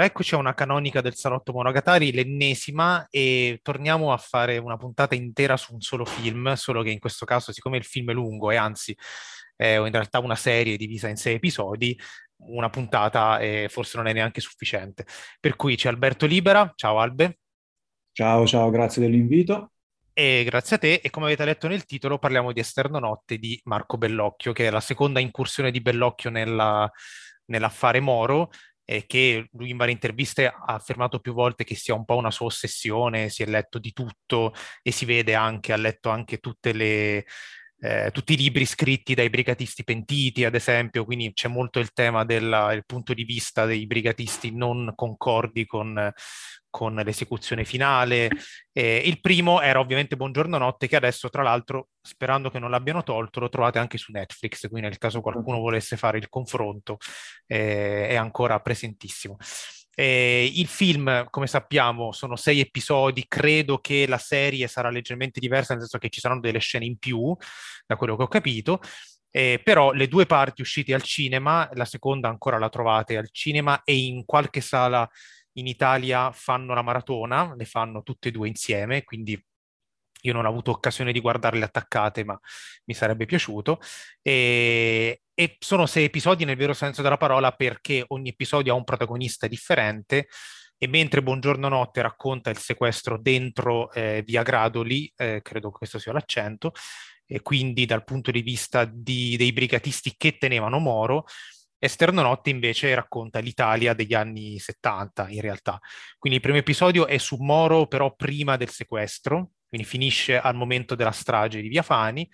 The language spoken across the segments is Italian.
Eccoci a una canonica del salotto Monogatari, l'ennesima, e torniamo a fare una puntata intera su un solo film, solo che in questo caso, siccome il film è lungo e anzi è in realtà una serie divisa in sei episodi, una puntata eh, forse non è neanche sufficiente. Per cui c'è Alberto Libera, ciao Albe. Ciao, ciao, grazie dell'invito. E grazie a te, e come avete letto nel titolo parliamo di Esterno Notte di Marco Bellocchio, che è la seconda incursione di Bellocchio nella, nell'affare Moro, eh, che lui in varie interviste ha affermato più volte che sia un po' una sua ossessione, si è letto di tutto e si vede anche, ha letto anche tutte le, eh, tutti i libri scritti dai brigatisti pentiti, ad esempio, quindi c'è molto il tema del punto di vista dei brigatisti non concordi con, con l'esecuzione finale. Eh, il primo era ovviamente Buongiorno Notte, che adesso, tra l'altro, sperando che non l'abbiano tolto, lo trovate anche su Netflix, quindi nel caso qualcuno volesse fare il confronto, eh, è ancora presentissimo. Eh, il film, come sappiamo, sono sei episodi, credo che la serie sarà leggermente diversa, nel senso che ci saranno delle scene in più, da quello che ho capito. Eh, però le due parti uscite al cinema, la seconda ancora la trovate al cinema e in qualche sala in Italia fanno la maratona, le fanno tutte e due insieme, quindi io non ho avuto occasione di guardarle attaccate, ma mi sarebbe piaciuto. E, e, sono sei episodi nel vero senso della parola perché ogni episodio ha un protagonista differente. E mentre Buongiorno Notte racconta il sequestro dentro eh, Via Gradoli, eh, credo che questo sia l'accento, e quindi dal punto di vista di, dei brigatisti che tenevano Moro, Esterno Notte invece racconta l'Italia degli anni 70 in realtà. Quindi il primo episodio è su Moro però prima del sequestro, quindi finisce al momento della strage di Via Fani.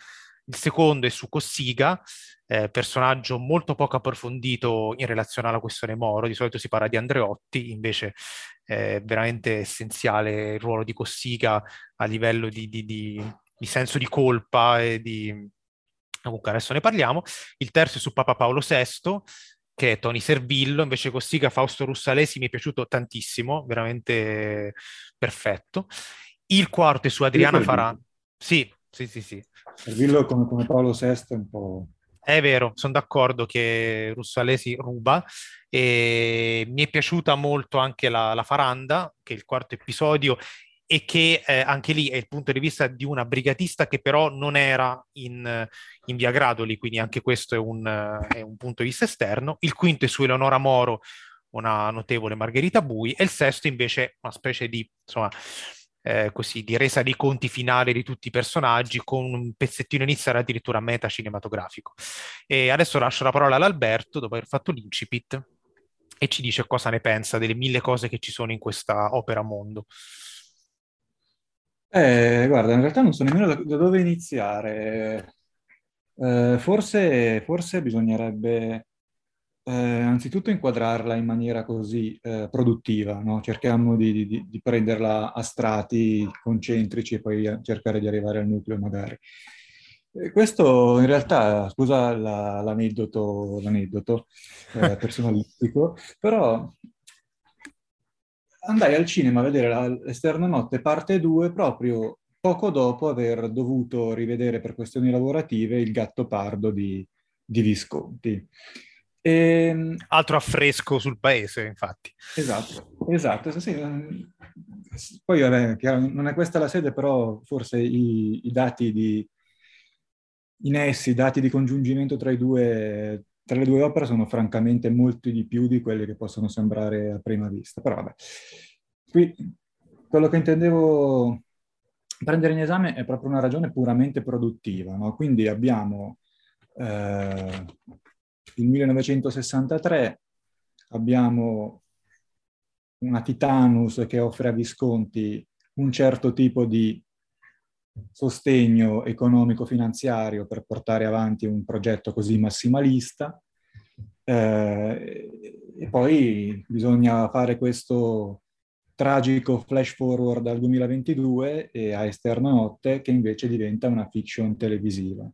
Il secondo è su Cossiga, eh, personaggio molto poco approfondito in relazione alla questione Moro, di solito si parla di Andreotti, invece è veramente essenziale il ruolo di Cossiga a livello di, di, di, di senso di colpa e di... Comunque adesso ne parliamo. Il terzo è su Papa Paolo VI, che è Tony Servillo, invece Cossiga Fausto Russalesi mi è piaciuto tantissimo, veramente perfetto. Il quarto è su Adriana Farà. Sì, sì, sì, sì. Servillo come, come Paolo VI è un po'... È vero, sono d'accordo che Russalesi ruba e mi è piaciuta molto anche la, la Faranda, che è il quarto episodio, e che eh, anche lì è il punto di vista di una brigatista che però non era in, in via Gradoli, quindi anche questo è un, è un, punto di vista esterno. Il quinto è su Eleonora Moro, una notevole Margherita Bui, e il sesto invece è una specie di, insomma, eh, così, di resa dei conti finale di tutti i personaggi con un pezzettino iniziale addirittura meta cinematografico. E adesso lascio la parola ad Alberto dopo aver fatto l'incipit e ci dice cosa ne pensa delle mille cose che ci sono in questa opera mondo. Eh, guarda, in realtà non so nemmeno da, da dove iniziare. Eh, forse, forse bisognerebbe eh, anzitutto inquadrarla in maniera così eh, produttiva, no? cerchiamo di, di, di, prenderla a strati concentrici e poi cercare di arrivare al nucleo magari. E questo in realtà, scusa la, l'aneddoto, l'aneddoto eh, personalistico, però andai al cinema a vedere l'Esterna Notte parte 2 proprio poco dopo aver dovuto rivedere per questioni lavorative Il gatto pardo di, di Visconti. E... Ehm, Altro affresco sul paese, infatti. Esatto, esatto. Sì, poi vabbè, non è questa la sede, però forse i, i dati di in essi, i dati di congiungimento tra, due, tra, le due opere sono francamente molti di più di quelli che possono sembrare a prima vista. Però vabbè, qui quello che intendevo prendere in esame è proprio una ragione puramente produttiva. No? Quindi abbiamo eh, il 1963 abbiamo una Titanus che offre a Visconti un certo tipo di sostegno economico-finanziario per portare avanti un progetto così massimalista. Eh, e poi bisogna fare questo tragico flash forward al 2022 e a Esterna Notte che invece diventa una fiction televisiva.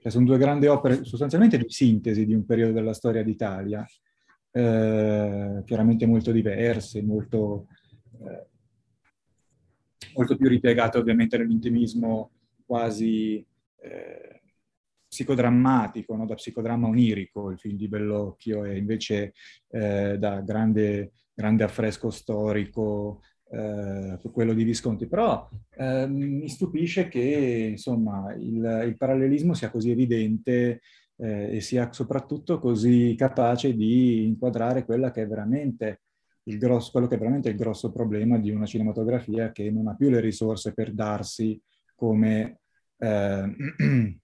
Cioè, sono due grandi opere sostanzialmente di sintesi di un periodo della storia d'Italia, eh, chiaramente molto diverse, molto, eh, molto più ripiegate ovviamente nell'intimismo quasi eh, psicodrammatico, no? da psicodramma onirico il film di Bellocchio e invece eh, da grande, grande affresco storico eh, quello di Visconti. Però eh, mi stupisce che insomma, il, il, parallelismo sia così evidente eh, e sia soprattutto così capace di inquadrare quella che è veramente il grosso, quello che è veramente il grosso problema di una cinematografia che non ha più le risorse per darsi come eh,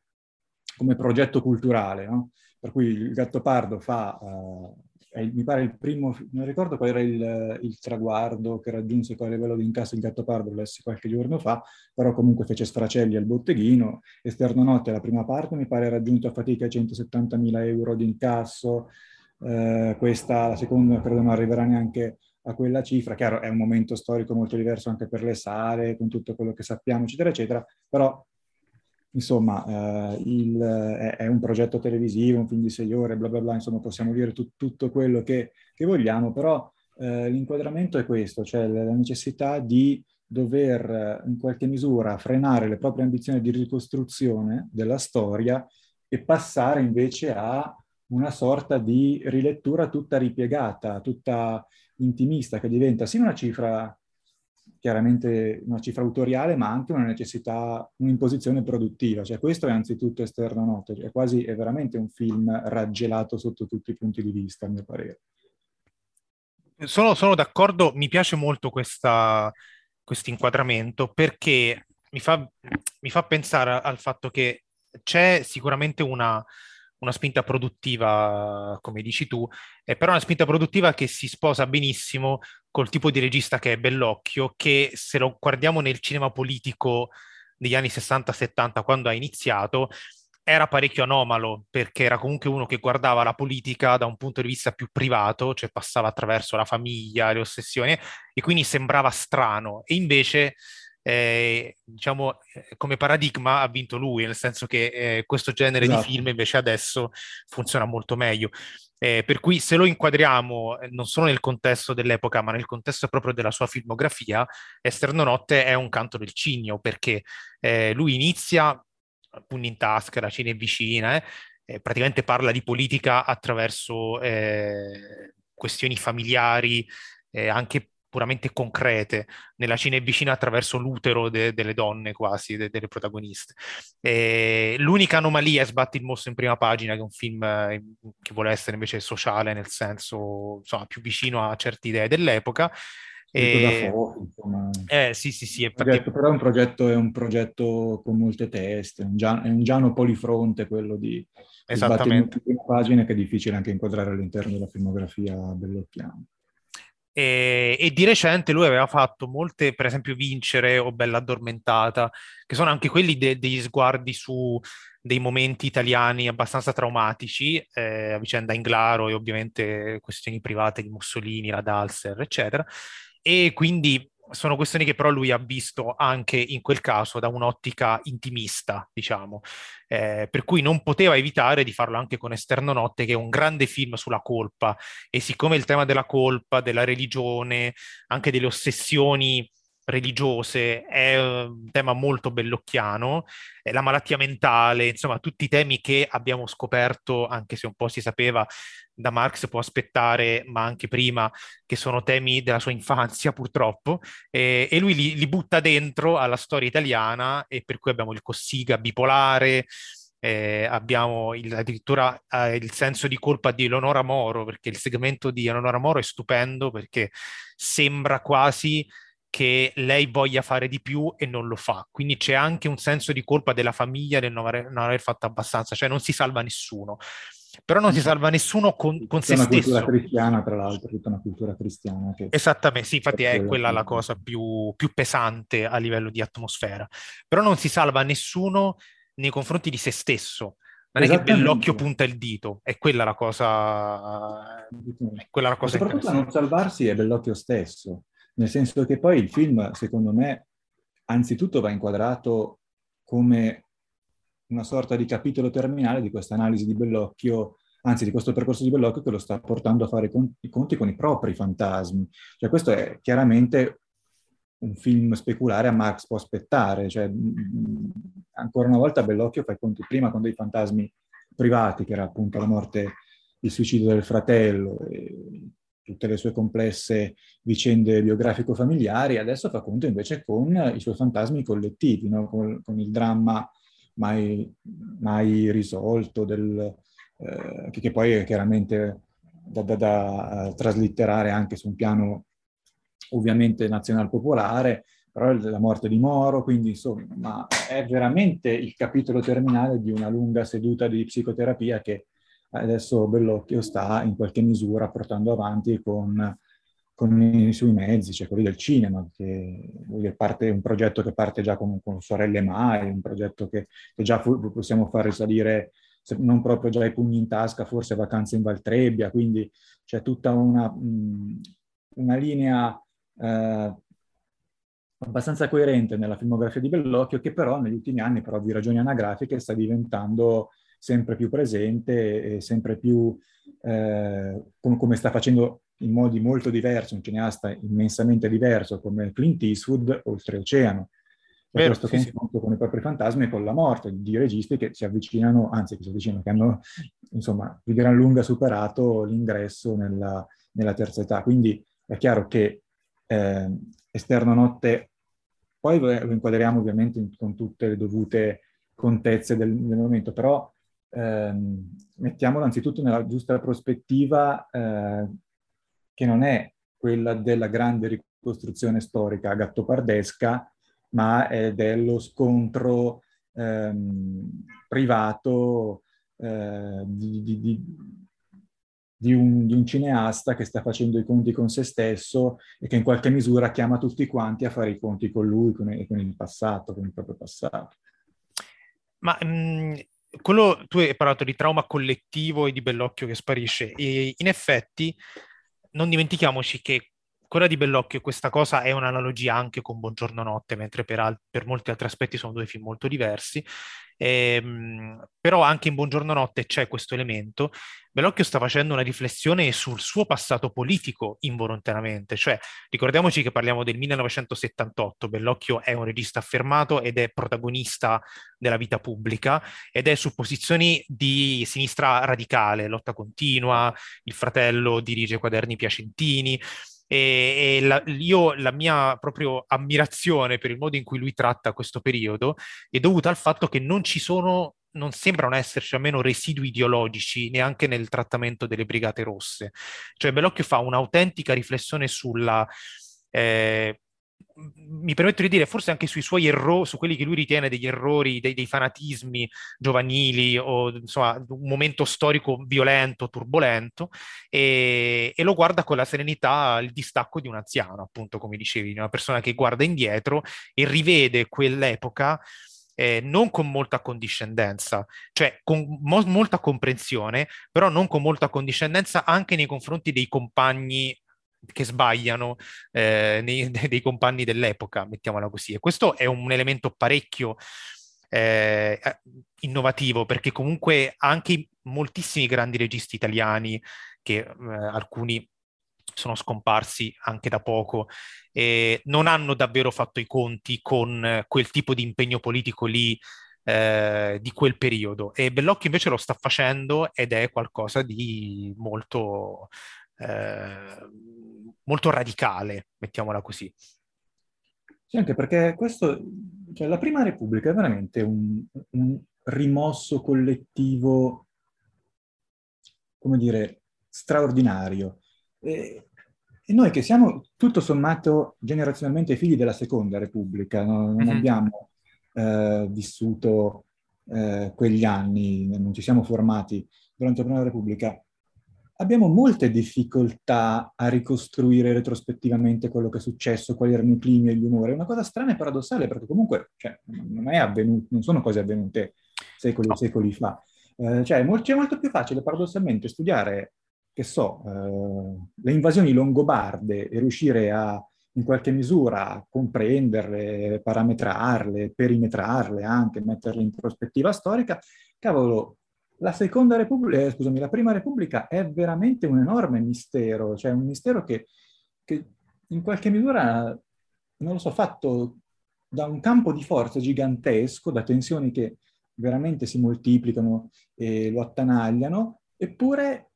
come progetto culturale, no? per cui il Gattopardo fa, uh, è, mi pare il primo, non ricordo qual era il, il traguardo che raggiunse poi livello di incasso il Gattopardo, lessi qualche giorno fa, però comunque fece sfracelli al botteghino, Esterno Notte la prima parte mi pare raggiunto a fatica i 170.000 euro di incasso, uh, questa, la seconda credo non arriverà neanche a quella cifra, chiaro è un momento storico molto diverso anche per le sale, con tutto quello che sappiamo, eccetera, eccetera, però insomma, eh, il, è, è, un progetto televisivo, un film di sei ore, bla bla bla, insomma, possiamo dire tu, tutto quello che, che vogliamo, però eh, l'inquadramento è questo, cioè la necessità di dover in qualche misura frenare le proprie ambizioni di ricostruzione della storia e passare invece a una sorta di rilettura tutta ripiegata, tutta intimista, che diventa sì una cifra chiaramente una cifra autoriale, ma anche una necessità, un'imposizione produttiva. Cioè questo è anzitutto esterno noto, è quasi, è veramente un film raggelato sotto tutti i punti di vista, a mio parere. Sono, sono d'accordo, mi piace molto questo inquadramento perché mi fa, mi fa pensare al fatto che c'è sicuramente una, una spinta produttiva, come dici tu, è però una spinta produttiva che si sposa benissimo col tipo di regista che è Bellocchio, che se lo guardiamo nel cinema politico degli anni 60-70, quando ha iniziato, era parecchio anomalo, perché era comunque uno che guardava la politica da un punto di vista più privato, cioè passava attraverso la famiglia, le ossessioni, e quindi sembrava strano. E invece eh, diciamo, eh, come paradigma ha vinto lui, nel senso che eh, questo genere esatto. di film invece adesso funziona molto meglio. Eh, per cui se lo inquadriamo eh, non solo nel contesto dell'epoca, ma nel contesto proprio della sua filmografia, Esterno Notte è un canto del cigno, perché eh, lui inizia, pugni in tasca, la Cina è vicina, praticamente parla di politica attraverso questioni familiari, anche puramente concrete nella Cina è vicina attraverso l'utero de- delle donne quasi, de- delle protagoniste. E l'unica anomalia è Sbatti il mostro in prima pagina, che è un film eh, che vuole essere invece sociale, nel senso insomma, più vicino a certe idee dell'epoca. E... Fuoco, insomma. Eh, sì, sì, sì. Infatti... Detto, però è un, progetto, è un progetto con molte teste, è un, gian- è un giano polifronte quello di, Esattamente. in prima pagina che è difficile anche inquadrare all'interno della filmografia bellocchiana. E, e, di recente lui aveva fatto molte, per esempio, Vincere o Bella Addormentata, che sono anche quelli de- degli sguardi su dei momenti italiani abbastanza traumatici, eh, a vicenda Inglaro e ovviamente questioni private di Mussolini, la Dalser, eccetera. E quindi sono questioni che però lui ha visto anche in quel caso da un'ottica intimista, diciamo, eh, per cui non poteva evitare di farlo anche con Esterno Notte, che è un grande film sulla colpa, e siccome il tema della colpa, della religione, anche delle ossessioni religiose è un tema molto bellocchiano, la malattia mentale, insomma tutti i temi che abbiamo scoperto, anche se un po' si sapeva da Marx può aspettare, ma anche prima, che sono temi della sua infanzia purtroppo, e, e lui li, li, butta dentro alla storia italiana e per cui abbiamo il Cossiga bipolare, eh, abbiamo il, addirittura eh, il senso di colpa di Eleonora Moro, perché il segmento di Eleonora Moro è stupendo perché sembra quasi che lei voglia fare di più e non lo fa. Quindi c'è anche un senso di colpa della famiglia nel non aver, non aver fatto abbastanza, cioè non si salva nessuno. Però non si salva nessuno con, con se stesso. È una cultura cristiana, tra l'altro, tutta una cultura cristiana. Esattamente, sì, infatti è quella la cosa più, più pesante a livello di atmosfera. Però non si salva nessuno nei confronti di se stesso. Non è che Bellocchio punta il dito, è quella la cosa. È quella la cosa soprattutto a non salvarsi è Bellocchio stesso nel senso che poi il film, secondo me, anzitutto va inquadrato come una sorta di capitolo terminale di questa analisi di Bellocchio, anzi di questo percorso di Bellocchio che lo sta portando a fare i conti con i propri fantasmi. Cioè questo è chiaramente un film speculare a Marx può aspettare, cioè ancora una volta Bellocchio fa i conti prima con dei fantasmi privati, che era appunto la morte, il suicidio del fratello, tutte le sue complesse vicende biografico-familiari, adesso fa conto invece con i suoi fantasmi collettivi, no? con, con, il dramma mai, mai risolto, del, eh, che, che, poi è chiaramente da, da, da traslitterare anche su un piano ovviamente nazional-popolare, però la morte di Moro, quindi insomma è veramente il capitolo terminale di una lunga seduta di psicoterapia che adesso Bellocchio sta in qualche misura portando avanti con, con i suoi mezzi, cioè quelli del cinema, che parte, un progetto che parte già con, con Sorelle Mai, un progetto che, che già fu, possiamo far risalire, non proprio già i pugni in tasca, forse Vacanze in Valtrebbia, quindi c'è tutta una, una linea eh, abbastanza coerente nella filmografia di Bellocchio, che però negli ultimi anni, per ovvie ragioni anagrafiche, sta diventando sempre più presente e sempre più, eh, com- come sta facendo in modi molto diversi, un cineasta immensamente diverso come Clint Eastwood, oltreoceano. E Vero, questo sì, confronto sì. con i propri fantasmi e con la morte di registi che si avvicinano, anzi che si avvicinano, che hanno insomma di gran lunga superato l'ingresso nella, nella terza età. Quindi è chiaro che eh, Esterno Notte, poi lo inquadriamo ovviamente in, con tutte le dovute contezze del, del momento, però ehm, mettiamolo anzitutto nella giusta prospettiva eh, che non è quella della grande ricostruzione storica gattopardesca, ma è dello scontro ehm, privato eh, di, di, di di un, di un, cineasta che sta facendo i conti con se stesso e che in qualche misura chiama tutti quanti a fare i conti con lui con, con il passato, con il proprio passato. Ma mh, mm, quello, tu hai parlato di trauma collettivo e di Bellocchio che sparisce, e in effetti non dimentichiamoci che quella di Bellocchio, questa cosa è un'analogia anche con Buongiorno Notte, mentre per, al- per molti altri aspetti sono due film molto diversi. Ehm, però anche in Buongiorno Notte c'è questo elemento. Bellocchio sta facendo una riflessione sul suo passato politico involontariamente, cioè ricordiamoci che parliamo del 1978, Bellocchio è un regista affermato ed è protagonista della vita pubblica ed è su posizioni di sinistra radicale, lotta continua, il fratello dirige quaderni piacentini, e, la, io la mia proprio ammirazione per il modo in cui lui tratta questo periodo è dovuta al fatto che non ci sono non sembrano esserci almeno residui ideologici neanche nel trattamento delle brigate rosse. Cioè Bellocchio fa un'autentica riflessione sulla eh, mi permetto di dire, forse anche sui suoi errori, su quelli che lui ritiene degli errori, dei, dei, fanatismi giovanili o insomma un momento storico violento, turbolento, e, e, lo guarda con la serenità, il distacco di un anziano, appunto, come dicevi, di una persona che guarda indietro e rivede quell'epoca. Eh, non con molta condiscendenza, cioè con mo- molta comprensione, però non con molta condiscendenza anche nei confronti dei compagni che sbagliano eh, nei, dei compagni dell'epoca, mettiamola così. E questo è un elemento parecchio eh, innovativo perché comunque anche moltissimi grandi registi italiani, che eh, alcuni sono scomparsi anche da poco, eh, non hanno davvero fatto i conti con quel tipo di impegno politico lì eh, di quel periodo. E Bellocchio invece lo sta facendo ed è qualcosa di molto eh, molto radicale, mettiamola così. Sì, anche perché questo, cioè la Prima Repubblica è veramente un, un rimosso collettivo, come dire, straordinario. E, e, noi che siamo tutto sommato generazionalmente figli della Seconda Repubblica, no? non mm-hmm. abbiamo eh, vissuto eh, quegli anni, non ci siamo formati durante la Prima Repubblica, abbiamo molte difficoltà a ricostruire retrospettivamente quello che è successo, quali erano i climi e gli umori. È una cosa strana e paradossale perché comunque cioè, non, avvenuto, non, sono cose avvenute secoli e secoli fa. Eh, cioè, è molto, è molto più facile paradossalmente studiare, che so, eh, le invasioni longobarde e riuscire a in qualche misura comprenderle, parametrarle, perimetrarle anche, metterle in prospettiva storica, cavolo, la seconda repubblica, eh, scusami, la prima repubblica è veramente un enorme mistero, cioè un mistero che, che in qualche misura, non lo so, fatto da un campo di forza gigantesco, da tensioni che veramente si moltiplicano e lo attanagliano, eppure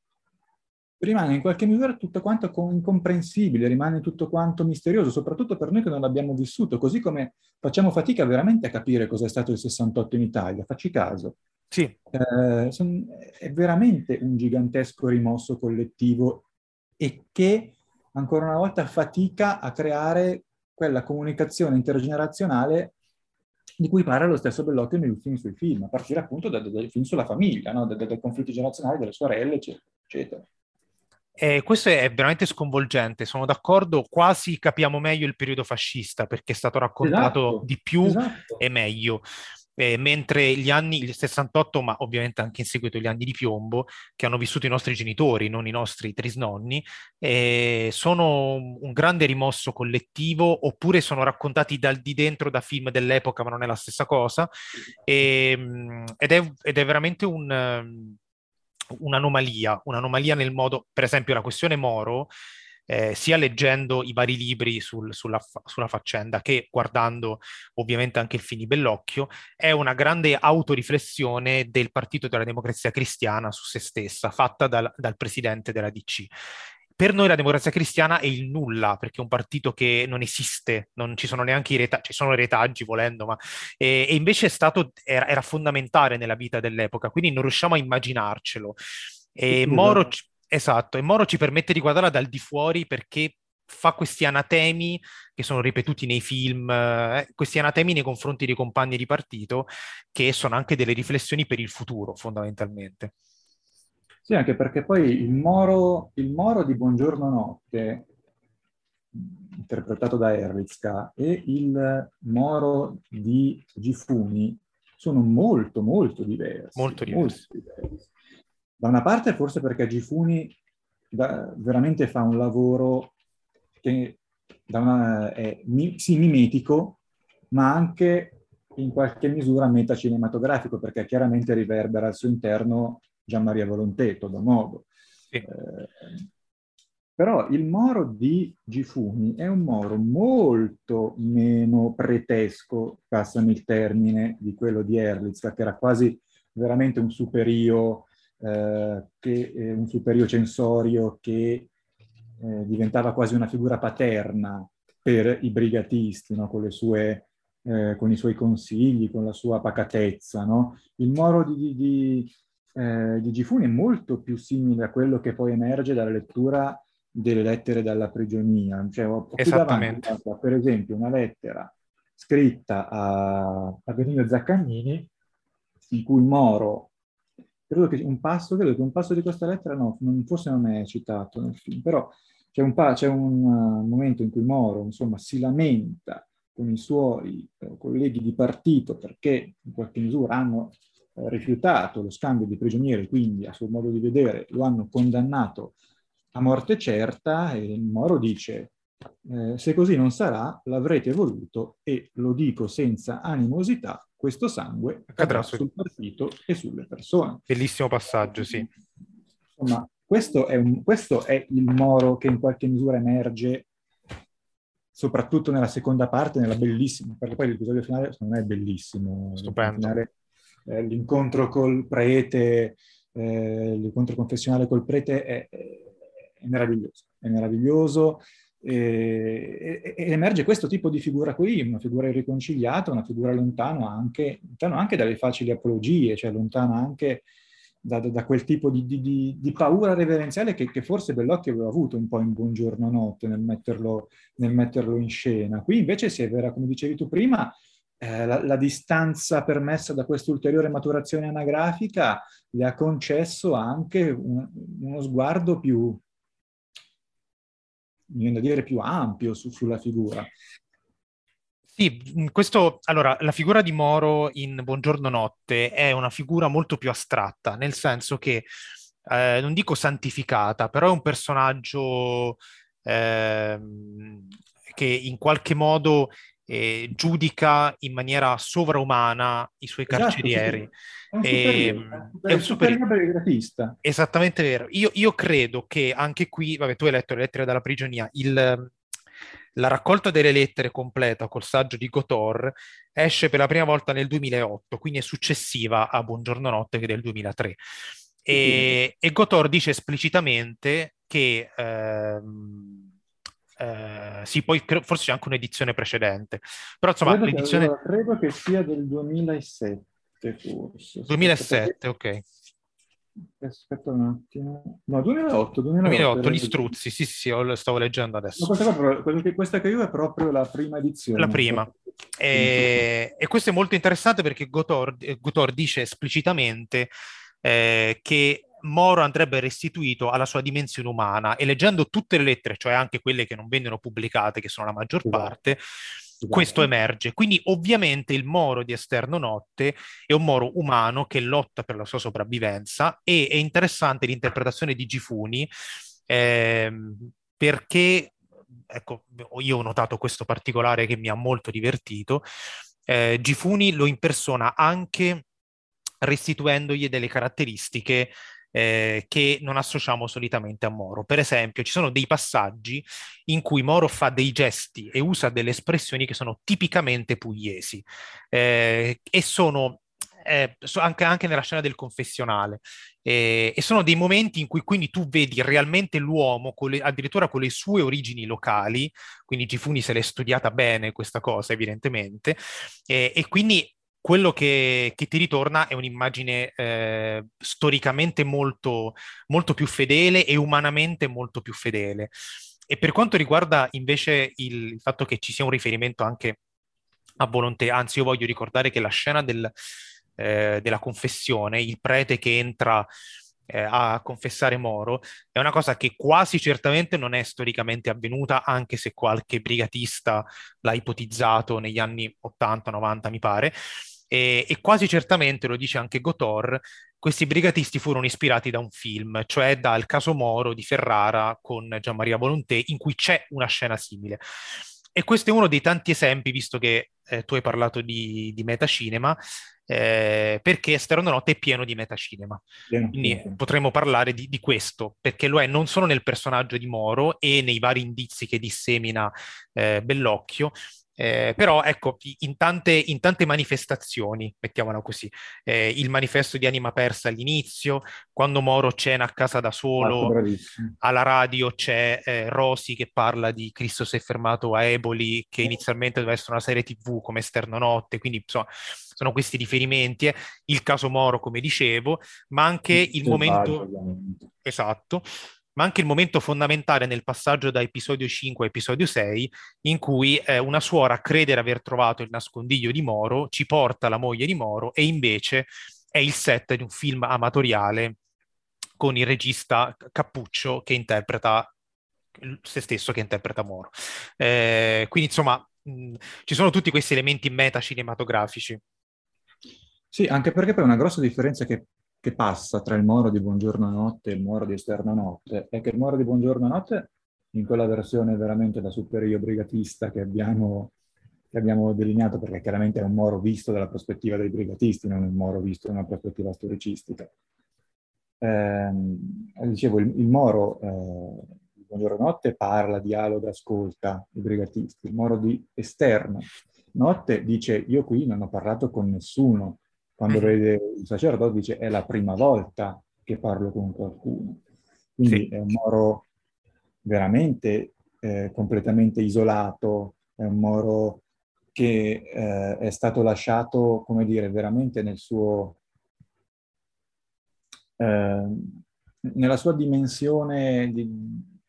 rimane in qualche misura tutto quanto incomprensibile, rimane tutto quanto misterioso, soprattutto per noi che non l'abbiamo vissuto, così come facciamo fatica veramente a capire cos'è stato il 68 in Italia, facci caso. Sì. Eh, son, è veramente un gigantesco rimosso collettivo e che ancora una volta fatica a creare quella comunicazione intergenerazionale di cui parla lo stesso Bellocchio negli ultimi suoi film, a partire appunto dai, dai film sulla famiglia, no? dai, dai conflitti generazionali delle sorelle, eccetera. eccetera. Eh, questo è veramente sconvolgente, sono d'accordo, quasi capiamo meglio il periodo fascista perché è stato raccontato esatto, di più esatto. e meglio. Eh, mentre gli anni, il 68, ma ovviamente anche in seguito gli anni di piombo, che hanno vissuto i nostri genitori, non i nostri trisnonni, eh, sono un grande rimosso collettivo, oppure sono raccontati dal di dentro da film dell'epoca, ma non è la stessa cosa, e, ehm, ed, è, ed, è, veramente un, un'anomalia, un'anomalia nel modo, per esempio la questione Moro, eh, sia leggendo i vari libri sul, sulla, sulla, faccenda che guardando ovviamente anche il Fini Bellocchio, è una grande autoriflessione del Partito della Democrazia Cristiana su se stessa, fatta dal, dal presidente della DC per noi la democrazia cristiana è il nulla, perché è un partito che non esiste, non ci sono neanche i retaggi, ci sono retaggi volendo, ma e, e invece è stato, era, era, fondamentale nella vita dell'epoca, quindi non riusciamo a immaginarcelo. E Moro, esatto, e Moro ci permette di guardarla dal di fuori perché fa questi anatemi che sono ripetuti nei film, eh, questi anatemi nei confronti dei compagni di partito, che sono anche delle riflessioni per il futuro, fondamentalmente. Sì, anche perché poi il Moro, il Moro di Buongiorno Notte, interpretato da Erlitzka, e il Moro di Gifuni sono molto, molto diversi. Molto diversi. Molto diversi. Da una parte forse perché Gifuni da, veramente fa un lavoro che una, è sì mimetico, ma anche in qualche misura metacinematografico, perché chiaramente riverbera al suo interno Gian Maria Volontè, todo modo. Sì. Eh, però il Moro di Gifuni è un Moro molto meno pretesco, passami il termine, di quello di Erlitz, che era quasi veramente un superio, eh, che, eh, un superio censorio che eh, diventava quasi una figura paterna per i brigatisti, no? con, sue, eh, con, i suoi consigli, con la sua pacatezza. No? Il Moro di, di, eh, di Gifuni è molto più simile a quello che poi emerge dalla lettura delle lettere dalla prigionia. Cioè, ho, Esattamente. Davanti, per esempio, una lettera scritta a, a Benigno Zaccagnini in cui Moro, credo che un passo, credo che un passo di questa lettera, no, non, forse non è citato nel film, però c'è un, c'è un uh, momento in cui Moro, insomma, si lamenta con i suoi uh, colleghi di partito perché in qualche misura hanno rifiutato lo scambio di prigionieri, quindi a suo modo di vedere lo hanno condannato a morte certa e Moro dice eh, se così non sarà l'avrete voluto e lo dico senza animosità questo sangue cadrà sul partito e sulle persone. Bellissimo passaggio, sì. Insomma, questo è, un, questo è il Moro che in qualche misura emerge soprattutto nella seconda parte, nella bellissima, perché poi l'episodio finale secondo me è bellissimo. Stupendo. Finale, eh, l'incontro col prete, eh, l'incontro confessionale col prete è, è meraviglioso, è meraviglioso e, e, e, emerge questo tipo di figura qui, una figura irriconciliata, una figura lontano anche, lontano anche dalle facili apologie, cioè lontano anche da, da, quel tipo di, di, di, paura reverenziale che, che, forse Bellocchio aveva avuto un po' in Buongiorno Notte nel metterlo, nel metterlo in scena. Qui invece si è vera, come dicevi tu prima, eh, la, la, distanza permessa da questa ulteriore maturazione anagrafica le ha concesso anche un, uno sguardo più, viene da dire, più ampio su, sulla figura. Sì, questo, allora, la figura di Moro in Buongiorno Notte è una figura molto più astratta, nel senso che, eh, non dico santificata, però è un personaggio eh, che in qualche modo eh, giudica in maniera sovraumana i suoi esatto, carcerieri. Sì, sì. È un superiore gratista. Esattamente vero. Io, io, credo che anche qui, vabbè, tu hai letto le lettere dalla prigionia, il, La raccolta delle lettere completa col saggio di Gotor esce per la prima volta nel 2008, quindi è successiva a Buongiorno Notte che è del 2003. E, e Gotor dice esplicitamente che ehm, eh, sì, poi cre- forse c'è anche un'edizione precedente, però insomma credo l'edizione... Che, credo che sia del 2007 forse. 2007, ok. Aspetta un attimo. No, 2008. 2008, 2008 gli struzzi, sì, sì, sì, lo stavo leggendo adesso. No, questa, proprio, che, questa che io è proprio la prima edizione. La prima. E, e questo è molto interessante perché Gotor, Gotor dice esplicitamente eh, che Moro andrebbe restituito alla sua dimensione umana e leggendo tutte le lettere, cioè anche quelle che non vengono pubblicate, che sono la maggior esatto. parte, esatto. questo emerge. Quindi ovviamente il Moro di Esterno Notte è un Moro umano che lotta per la sua sopravvivenza e è interessante l'interpretazione di Gifuni ehm, perché, ecco, io ho notato questo particolare che mi ha molto divertito, eh, Gifuni lo impersona anche restituendogli delle caratteristiche eh, che non associamo solitamente a Moro. Per esempio, ci sono dei passaggi in cui Moro fa dei gesti e usa delle espressioni che sono tipicamente pugliesi eh, e sono eh, anche, anche, nella scena del confessionale. Eh, e sono dei momenti in cui quindi tu vedi realmente l'uomo, addirittura con le sue origini locali, quindi Gifuni se l'è studiata bene questa cosa evidentemente, eh, e quindi quello che, che, ti ritorna è un'immagine eh, storicamente molto, molto più fedele e umanamente molto più fedele. E per quanto riguarda invece il, il fatto che ci sia un riferimento anche a Volonté, anzi io voglio ricordare che la scena del, eh, della confessione, il prete che entra eh, a confessare Moro, è una cosa che quasi certamente non è storicamente avvenuta, anche se qualche brigatista l'ha ipotizzato negli anni 80-90, mi pare. E, e, quasi certamente, lo dice anche Gotor, questi brigatisti furono ispirati da un film, cioè dal caso Moro di Ferrara con Gianmaria Volonté, in cui c'è una scena simile. E questo è uno dei tanti esempi, visto che eh, tu hai parlato di, di metacinema, eh, perché Esterno Notte è pieno di metacinema. Pieno, Quindi pieno. potremmo parlare di, di, questo, perché lo è non solo nel personaggio di Moro e nei vari indizi che dissemina eh, Bellocchio, eh, però ecco, in tante, in tante, manifestazioni, mettiamola così, eh, il manifesto di Anima Persa all'inizio, quando Moro cena a casa da solo, ah, alla radio c'è eh, Rosi che parla di Cristo si è fermato a Eboli, che inizialmente doveva essere una serie tv come Esterno Notte, quindi insomma sono questi riferimenti, eh. il caso Moro come dicevo, ma anche il, il momento... Esatto, ma anche il momento fondamentale nel passaggio da episodio 5 a episodio 6, in cui eh, una suora crede di aver trovato il nascondiglio di Moro, ci porta la moglie di Moro e invece è il set di un film amatoriale con il regista Cappuccio che interpreta se stesso che interpreta Moro. Eh, quindi insomma mh, ci sono tutti questi elementi meta cinematografici. Sì, anche perché poi una grossa differenza che che passa tra il Moro di Buongiorno Notte e il Moro di Esterno Notte è che il Moro di Buongiorno Notte, in quella versione veramente da superio brigatista che abbiamo, che abbiamo delineato, perché chiaramente è un Moro visto dalla prospettiva dei brigatisti, non un Moro visto da una prospettiva storicistica. Eh, dicevo, il, il Moro eh, di Buongiorno Notte parla, dialoga, ascolta i brigatisti. Il Moro di Esterno Notte dice, io qui non ho parlato con nessuno, quando mm. vede il sacerdote dice è la prima volta che parlo con qualcuno. Quindi sì. è un Moro veramente eh, completamente isolato, è un Moro che eh, è stato lasciato, come dire, veramente nel suo, eh, nella sua dimensione di,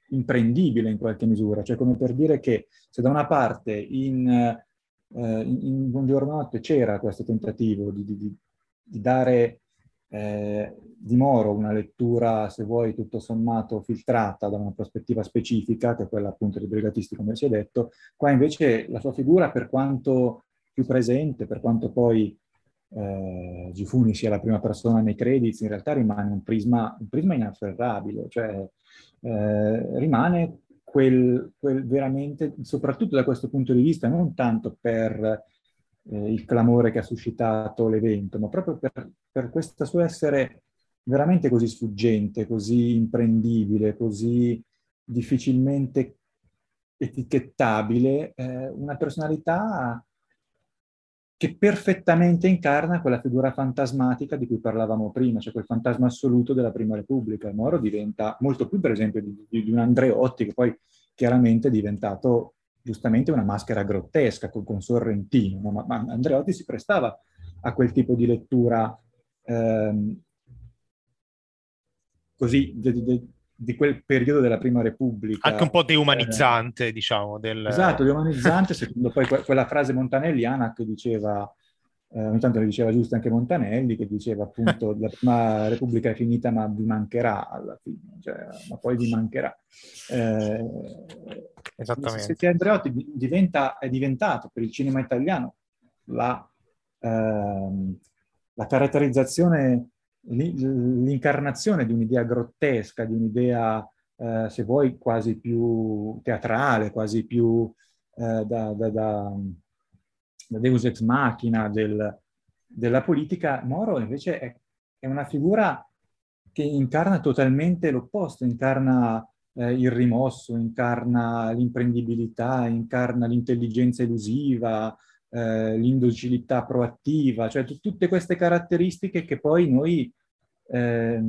imprendibile in qualche misura, cioè come per dire che se da una parte in eh, in, Buongiorno Notte c'era questo tentativo di, di, di dare eh, di Moro una lettura, se vuoi, tutto sommato filtrata da una prospettiva specifica, che è quella appunto dei brigatisti, come si è detto. Qua invece la sua figura, per quanto più presente, per quanto poi eh, Gifuni sia la prima persona nei credits, in realtà rimane un prisma, un prisma inafferrabile, cioè eh, rimane quel, quel veramente, soprattutto da questo punto di vista, non tanto per eh, il clamore che ha suscitato l'evento, ma proprio per, per questo suo essere veramente così sfuggente, così imprendibile, così difficilmente etichettabile, eh, una personalità che perfettamente incarna quella figura fantasmatica di cui parlavamo prima, cioè quel fantasma assoluto della Prima Repubblica. Moro diventa molto più, per esempio, di, di un Andreotti, che poi chiaramente è diventato giustamente una maschera grottesca con, con Sorrentino, no? ma, ma, Andreotti si prestava a quel tipo di lettura ehm, così de, de, di quel periodo della Prima Repubblica. Anche un po' deumanizzante, eh, diciamo. Del... Esatto, deumanizzante, secondo poi que- quella frase montanelliana che diceva, eh, ogni tanto le diceva giusto anche Montanelli, che diceva appunto la Prima Repubblica è finita ma vi mancherà alla fine, cioè, ma poi vi mancherà. Eh, Esattamente. Se Andreotti diventa, è diventato per il cinema italiano la, ehm, la caratterizzazione l'incarnazione di un'idea grottesca, di un'idea, eh, se vuoi, quasi più teatrale, quasi più eh, da, da, da, da, deus ex machina del, della politica, Moro invece è, è, una figura che incarna totalmente l'opposto, incarna eh, il rimosso, incarna l'imprendibilità, incarna l'intelligenza elusiva, eh, l'indocilità proattiva, cioè t- tutte queste caratteristiche che poi noi, eh,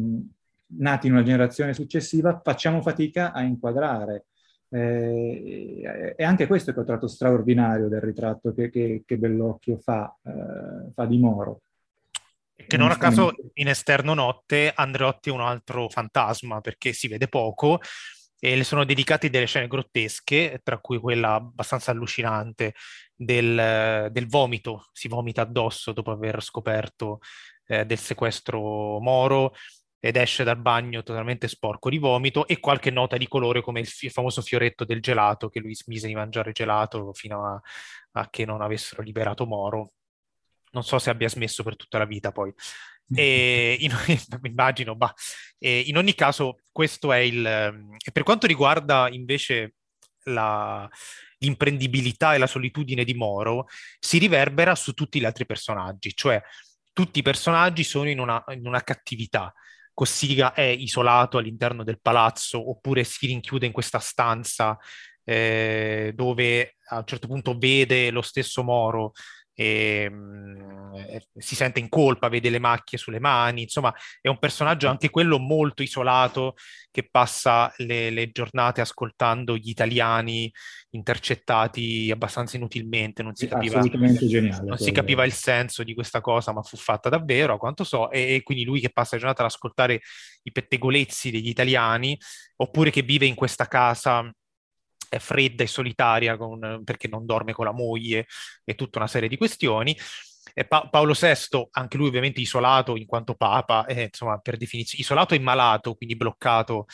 nati in una generazione successiva, facciamo fatica a inquadrare. Eh, e anche questo che ho trovato straordinario del ritratto che, che, che Bellocchio fa, eh, fa di Moro. Che non a caso in esterno notte Andreotti è un altro fantasma perché si vede poco, e le sono dedicate delle scene grottesche, tra cui quella abbastanza allucinante del, del vomito, si vomita addosso dopo aver scoperto eh, del sequestro Moro ed esce dal bagno totalmente sporco di vomito e qualche nota di colore come il, fi- famoso fioretto del gelato che lui smise di mangiare gelato fino a, a che non avessero liberato Moro. Non so se abbia smesso per tutta la vita poi. E in, immagino, e in ogni caso, questo è il... Ehm, per quanto riguarda invece la, l'imprendibilità e la solitudine di Moro, si riverbera su tutti gli altri personaggi, cioè tutti i personaggi sono in una, in una cattività. Cossiga è isolato all'interno del palazzo oppure si rinchiude in questa stanza eh, dove a un certo punto vede lo stesso Moro e, mh, si sente in colpa, vede le macchie sulle mani, insomma è un personaggio anche quello molto isolato che passa le, le giornate ascoltando gli italiani intercettati abbastanza inutilmente, non si capiva, geniale, non si capiva il senso di questa cosa, ma fu fatta davvero, a quanto so, e, e quindi lui che passa la giornata ad ascoltare i pettegolezzi degli italiani, oppure che vive in questa casa è fredda e solitaria con, perché non dorme con la moglie e tutta una serie di questioni. Pa- Paolo VI, anche lui ovviamente isolato in quanto papa, eh, insomma per definizione, isolato e malato, quindi bloccato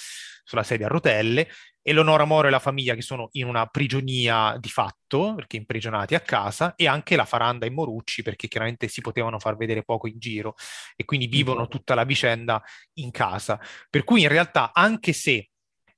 sulla sedia a rotelle, e Leonora Moro e la famiglia che sono in una prigionia di fatto, perché imprigionati a casa, e anche la Faranda e Morucci, perché chiaramente si potevano far vedere poco in giro, e quindi vivono tutta la vicenda in casa. Per cui in realtà, anche se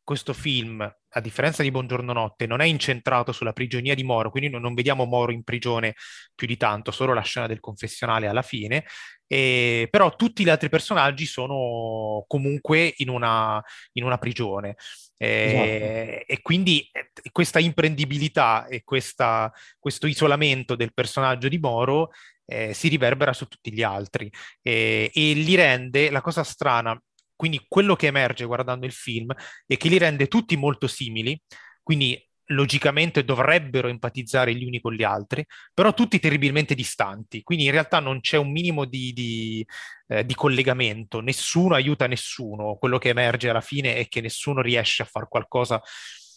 questo film, a differenza di Buongiorno Notte, non è incentrato sulla prigionia di Moro, quindi non, vediamo Moro in prigione più di tanto, solo la scena del confessionale alla fine, e, però tutti gli altri personaggi sono comunque in una, in una prigione. E, esatto. e, quindi eh, questa imprendibilità e questa, questo isolamento del personaggio di Moro eh, si riverbera su tutti gli altri e, e li rende la cosa strana quindi quello che emerge guardando il film è che li rende tutti molto simili, quindi logicamente dovrebbero empatizzare gli uni con gli altri, però tutti terribilmente distanti, quindi in realtà non c'è un minimo di, di, eh, di, collegamento, nessuno aiuta nessuno, quello che emerge alla fine è che nessuno riesce a fare qualcosa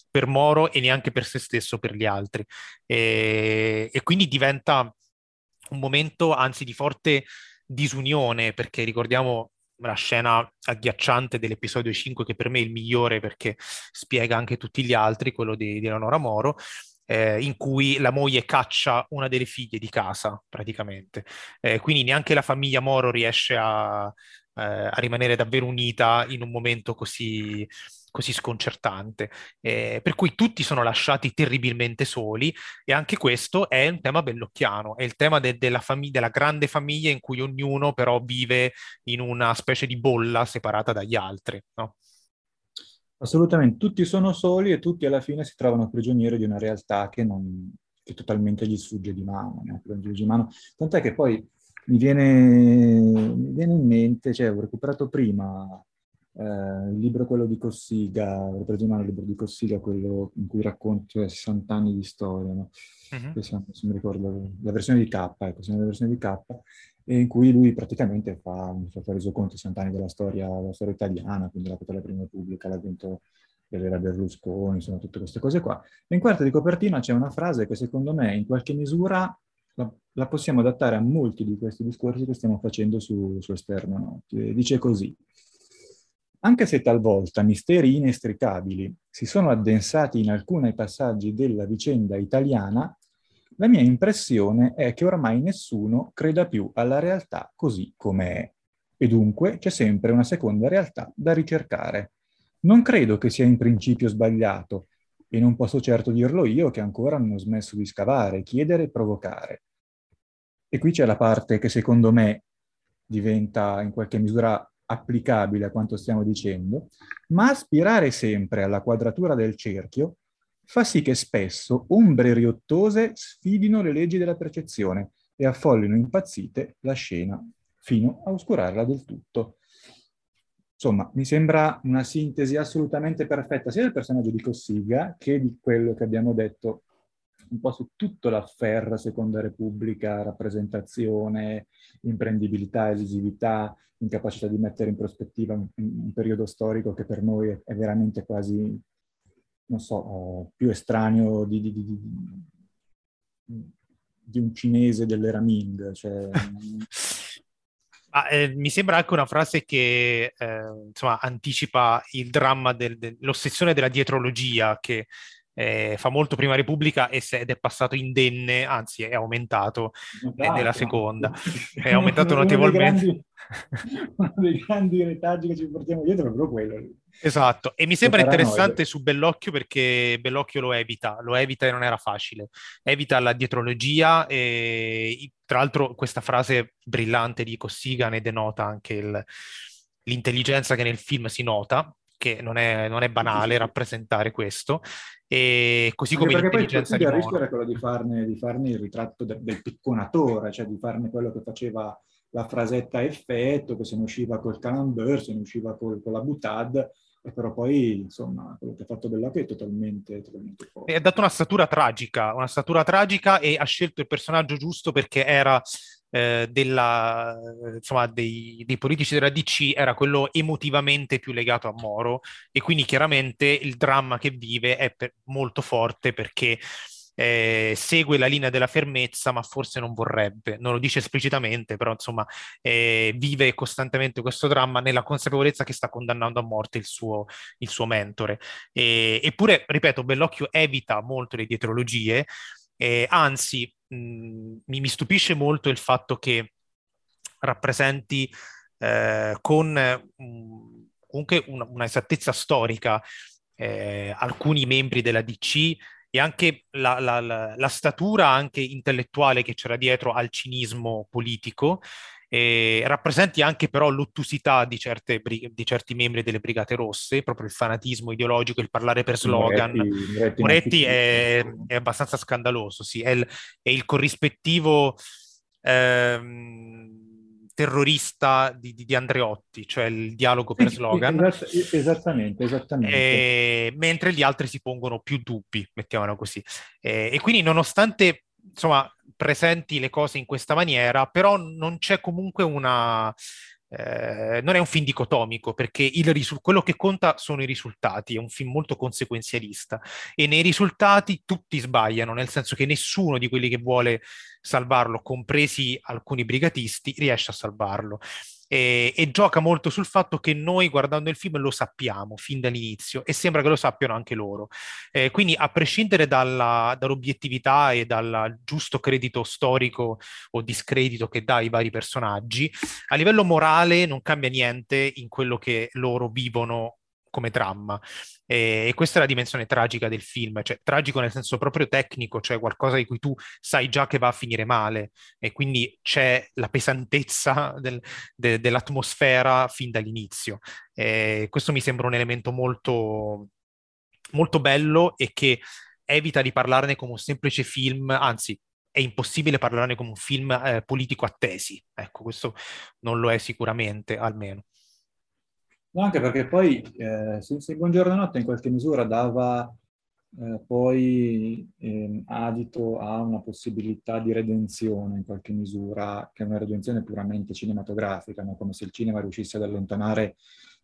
per Moro e neanche per se stesso, per gli altri. E, e quindi diventa un momento anzi di forte disunione, perché ricordiamo la scena agghiacciante dell'episodio 5 che per me è il migliore perché spiega anche tutti gli altri, quello di, di Eleonora Moro, eh, in cui la moglie caccia una delle figlie di casa praticamente. Eh, quindi neanche la famiglia Moro riesce a, eh, a rimanere davvero unita in un momento così, così sconcertante. Eh, per cui tutti sono lasciati terribilmente soli e anche questo è un tema bellocchiano, è il tema de- della, famig- della grande famiglia in cui ognuno però vive in una specie di bolla separata dagli altri. No? Assolutamente, tutti sono soli e tutti alla fine si trovano prigionieri di una realtà che, non, che totalmente gli sfugge di mano, di mano. Tant'è che poi mi viene, mi viene in mente, cioè ho recuperato prima eh, il libro quello di Cossiga, ho preso in mano il libro di Cossiga, quello in cui racconta cioè, 60 anni di storia, no? uh-huh. se, se mi ricordo, la versione di K, ecco, la versione di K, e in cui lui praticamente fa, mi fa reso conto 60 anni della storia, della storia italiana, quindi la la prima repubblica, l'avvento dell'era Berlusconi, insomma tutte queste cose qua. E in quarta di copertina c'è una frase che secondo me in qualche misura la, la possiamo adattare a molti di questi discorsi che stiamo facendo su, su esterno. No? Dice così, anche se talvolta misteri inestricabili si sono addensati in alcuni passaggi della vicenda italiana, la mia impressione è che ormai nessuno creda più alla realtà così come è, e dunque c'è sempre una seconda realtà da ricercare. Non credo che sia in principio sbagliato, e non posso certo dirlo io che ancora non ho smesso di scavare, chiedere e provocare. E qui c'è la parte che secondo me diventa in qualche misura applicabile a quanto stiamo dicendo, ma aspirare sempre alla quadratura del cerchio fa sì che spesso ombre riottose sfidino le leggi della percezione e affollino impazzite la scena fino a oscurarla del tutto. Insomma, mi sembra una sintesi assolutamente perfetta sia del personaggio di Cossiga che di quello che abbiamo detto un po' su tutto l'affair Seconda Repubblica, rappresentazione, imprendibilità, elusività, incapacità di mettere in prospettiva un, un periodo storico che per noi è, è veramente quasi non so, uh, più estraneo di, di, di, di, un cinese dell'era Ming. Cioè... Ah, eh, mi sembra anche una frase che eh, insomma, anticipa il dramma del, dell'ossessione della dietrologia che eh, fa molto prima Repubblica ed è passato indenne, anzi è aumentato eh, nella seconda, è aumentato notevolmente. Uno dei grandi retaggi che ci portiamo dietro è proprio quello. Esatto, e mi sembra interessante su Bellocchio perché Bellocchio lo evita, lo evita e non era facile. Evita la dietrologia e tra l'altro questa frase brillante di Cossiga ne denota anche il, l'intelligenza che nel film si nota, che non è, non è banale rappresentare questo, e così Anche come l'intelligenza di Moro. Il rischio era quello di farne, di farne il ritratto de, del picconatore, cioè di farne quello che faceva la frasetta a effetto, che se ne usciva col camembert, se ne usciva col, con la butad, e però poi, insomma, quello che ha fatto Bellocchio è totalmente, totalmente fuori. E ha dato una statura tragica, una statura tragica e ha scelto il personaggio giusto perché era eh, della, insomma, dei, dei, politici della DC era quello emotivamente più legato a Moro e quindi chiaramente il dramma che vive è per, molto forte perché eh, segue la linea della fermezza, ma forse non vorrebbe, non lo dice esplicitamente, però insomma eh, vive costantemente questo dramma nella consapevolezza che sta condannando a morte il suo, il suo mentore. E, eppure, ripeto, Bellocchio evita molto le dietrologie, eh, anzi mh, mi, mi, stupisce molto il fatto che rappresenti eh, con mh, comunque una, una esattezza storica eh, alcuni membri della DC e anche la, la, la, la, statura anche intellettuale che c'era dietro al cinismo politico, eh, rappresenti anche però l'ottusità di, certe, di, certi membri delle Brigate Rosse, proprio il fanatismo ideologico, il parlare per slogan. Moretti, Moretti, Moretti è, è, abbastanza scandaloso, sì, è il, è il corrispettivo... Ehm, terrorista di, di, Andreotti, cioè il dialogo per slogan. esattamente, esattamente. E, mentre gli altri si pongono più dubbi, mettiamolo così. E, e quindi nonostante insomma presenti le cose in questa maniera, però non c'è comunque una... Eh, non è un film dicotomico perché risu- quello che conta sono i risultati, è un film molto conseguenzialista e nei risultati tutti sbagliano, nel senso che nessuno di quelli che vuole salvarlo, compresi alcuni brigatisti, riesce a salvarlo. E, e, gioca molto sul fatto che noi guardando il film lo sappiamo fin dall'inizio e sembra che lo sappiano anche loro. Eh, quindi a prescindere dalla, dall'obiettività e dal giusto credito storico o discredito che dà ai vari personaggi, a livello morale non cambia niente in quello che loro vivono come dramma. E, e, questa è la dimensione tragica del film, cioè tragico nel senso proprio tecnico, cioè qualcosa di cui tu sai già che va a finire male e quindi c'è la pesantezza del, de, dell'atmosfera fin dall'inizio. E questo mi sembra un elemento molto, molto bello e che evita di parlarne come un semplice film, anzi è impossibile parlarne come un film eh, politico a tesi. Ecco, questo non lo è sicuramente, almeno. No, anche perché poi eh, se, se Buongiorno Notte in qualche misura dava eh, poi eh, adito a una possibilità di redenzione in qualche misura, che è una redenzione puramente cinematografica, no? come se il cinema riuscisse ad allontanare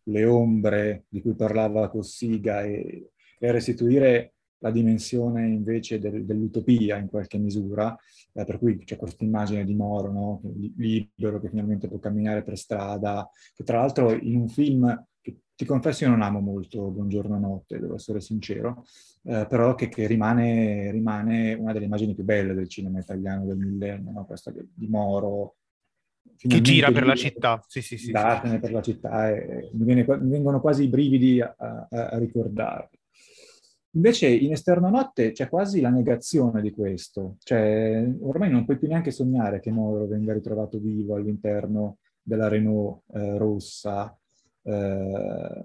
le ombre di cui parlava Cossiga e, e restituire la dimensione invece del, dell'utopia in qualche misura, eh, per cui c'è questa immagine di Moro, no? libero, che finalmente può camminare per strada, che tra l'altro in un film che ti confesso io non amo molto Buongiorno Notte, devo essere sincero, eh, però che, che rimane, rimane, una delle immagini più belle del cinema italiano del millennio, no? questa di Moro, che gira per la città, sì, sì, sì, sì. per la città e mi, viene, mi, vengono quasi i brividi a, a, a ricordarlo. Invece in esterno notte c'è quasi la negazione di questo, cioè ormai non puoi più neanche sognare che Moro venga ritrovato vivo all'interno della Renault eh, rossa. Eh,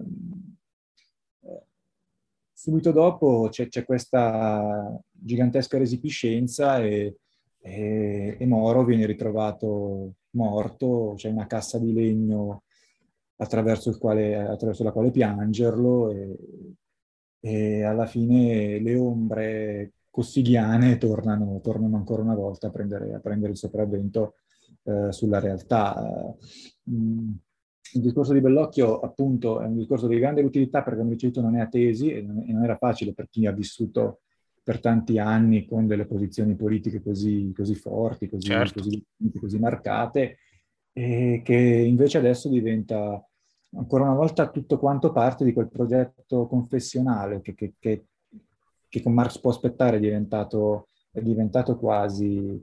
subito dopo c'è, c'è, questa gigantesca resipiscenza e, e, e, Moro viene ritrovato morto, c'è una cassa di legno attraverso, quale, attraverso la quale piangerlo e, e alla fine le ombre cossigliane tornano, tornano ancora una volta a prendere, a prendere il sopravvento eh, sulla realtà. Mm, il discorso di Bellocchio, appunto, è un discorso di grande utilità perché, come dicevo, non è a tesi e non, era facile per chi ha vissuto per tanti anni con delle posizioni politiche così, così forti, così, certo. così, così marcate, e che invece adesso diventa ancora una volta tutto quanto parte di quel progetto confessionale che, che, che, che con Marx può aspettare è diventato, è diventato quasi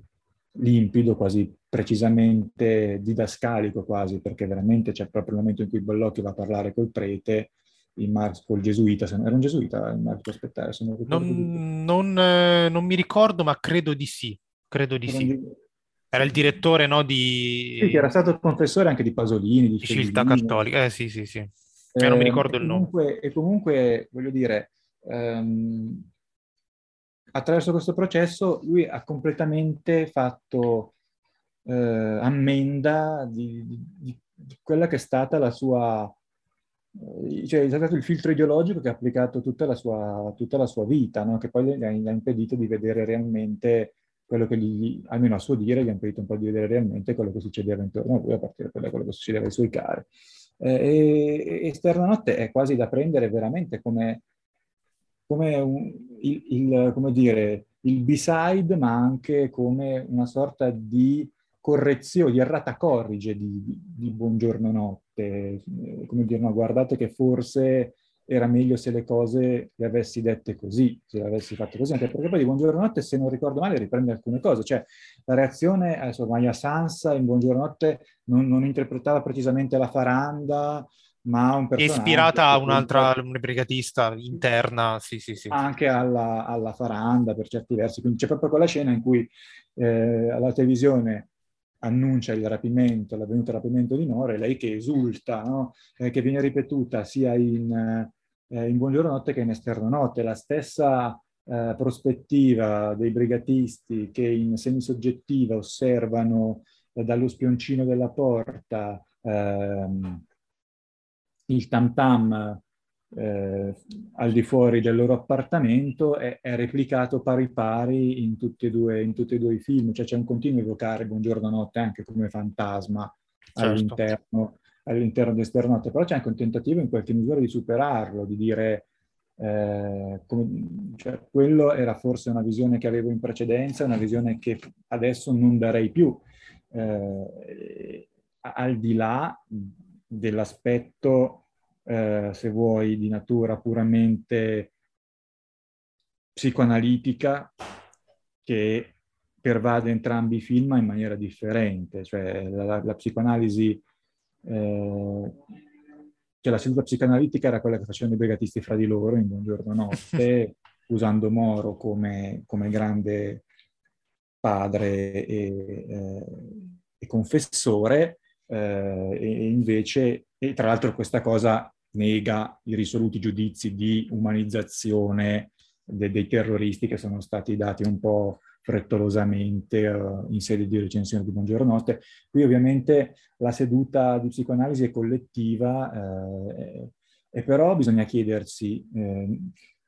limpido, quasi precisamente didascalico quasi, perché veramente c'è proprio il momento in cui Bellocchio va a parlare col prete, il Marx col gesuita, se non, era un gesuita il Marx può aspettare, non, non, eh, non mi ricordo, ma credo di sì, credo di sì. Era il direttore, no, di... Sì, che era stato il confessore anche di Pasolini, di, di Civiltà Cattolica. Eh sì, sì, sì. Eh, non mi ricordo il comunque, nome. E comunque, voglio dire, ehm, attraverso questo processo lui ha completamente fatto eh, ammenda di, di, di, quella che è stata la sua... Eh, cioè è stato il filtro ideologico che ha applicato tutta la sua, tutta la sua vita, no? che poi gli ha, gli ha impedito di vedere realmente quello che gli, almeno a suo dire, gli ha impedito un po' di vedere realmente quello che succedeva intorno a lui a partire da quello che succedeva ai suoi cari. Eh, e Esterna Notte è quasi da prendere veramente come, come, un, il, il, come dire, il B-side, ma anche come una sorta di correzione, di errata corrige di, di, di Buongiorno Notte. Come dire, no, guardate che forse era meglio se le cose le avessi dette così, se le avessi fatte così, anche perché poi di Buongiorno Notte, se non ricordo male, riprende alcune cose, cioè la reazione, adesso Maya Sansa in Buongiorno Notte non, non interpretava precisamente la faranda, ma un personaggio... Ispirata a un'altra un brigatista interna, sì, sì, sì. Anche alla, alla, faranda per certi versi, quindi c'è proprio quella scena in cui eh, alla televisione annuncia il rapimento, l'avvenuto rapimento di Nore, lei che esulta, no? eh, che viene ripetuta sia in, eh, in Buongiorno Notte che in Esterno Notte, la stessa eh, prospettiva dei brigatisti che in semisoggettiva osservano eh, dallo spioncino della porta ehm, il tam tam eh, al di fuori del loro appartamento è, è, replicato pari pari in tutti, e due, in tutti e due i film, cioè c'è un continuo evocare Buongiorno Notte anche come fantasma certo. all'interno, all'interno di Esternotte, però c'è anche un tentativo in qualche misura di superarlo, di dire eh, come, cioè, quello era forse una visione che avevo in precedenza, una visione che adesso non darei più, eh, al di là dell'aspetto eh, se vuoi, di natura puramente psicoanalitica che pervade entrambi i film in maniera differente, cioè la, la, la psicoanalisi eh, cioè la seduta psicanalitica era quella che facevano i brigatisti fra di loro in Buongiorno Notte, usando Moro come, come grande padre e, eh, e confessore, eh, e invece, e tra l'altro questa cosa nega i risoluti giudizi di umanizzazione de- dei terroristi che sono stati dati un po' frettolosamente uh, in sede di recensione di Buongiorno Notte. Qui ovviamente la seduta di psicoanalisi è collettiva eh, e però bisogna chiedersi, eh,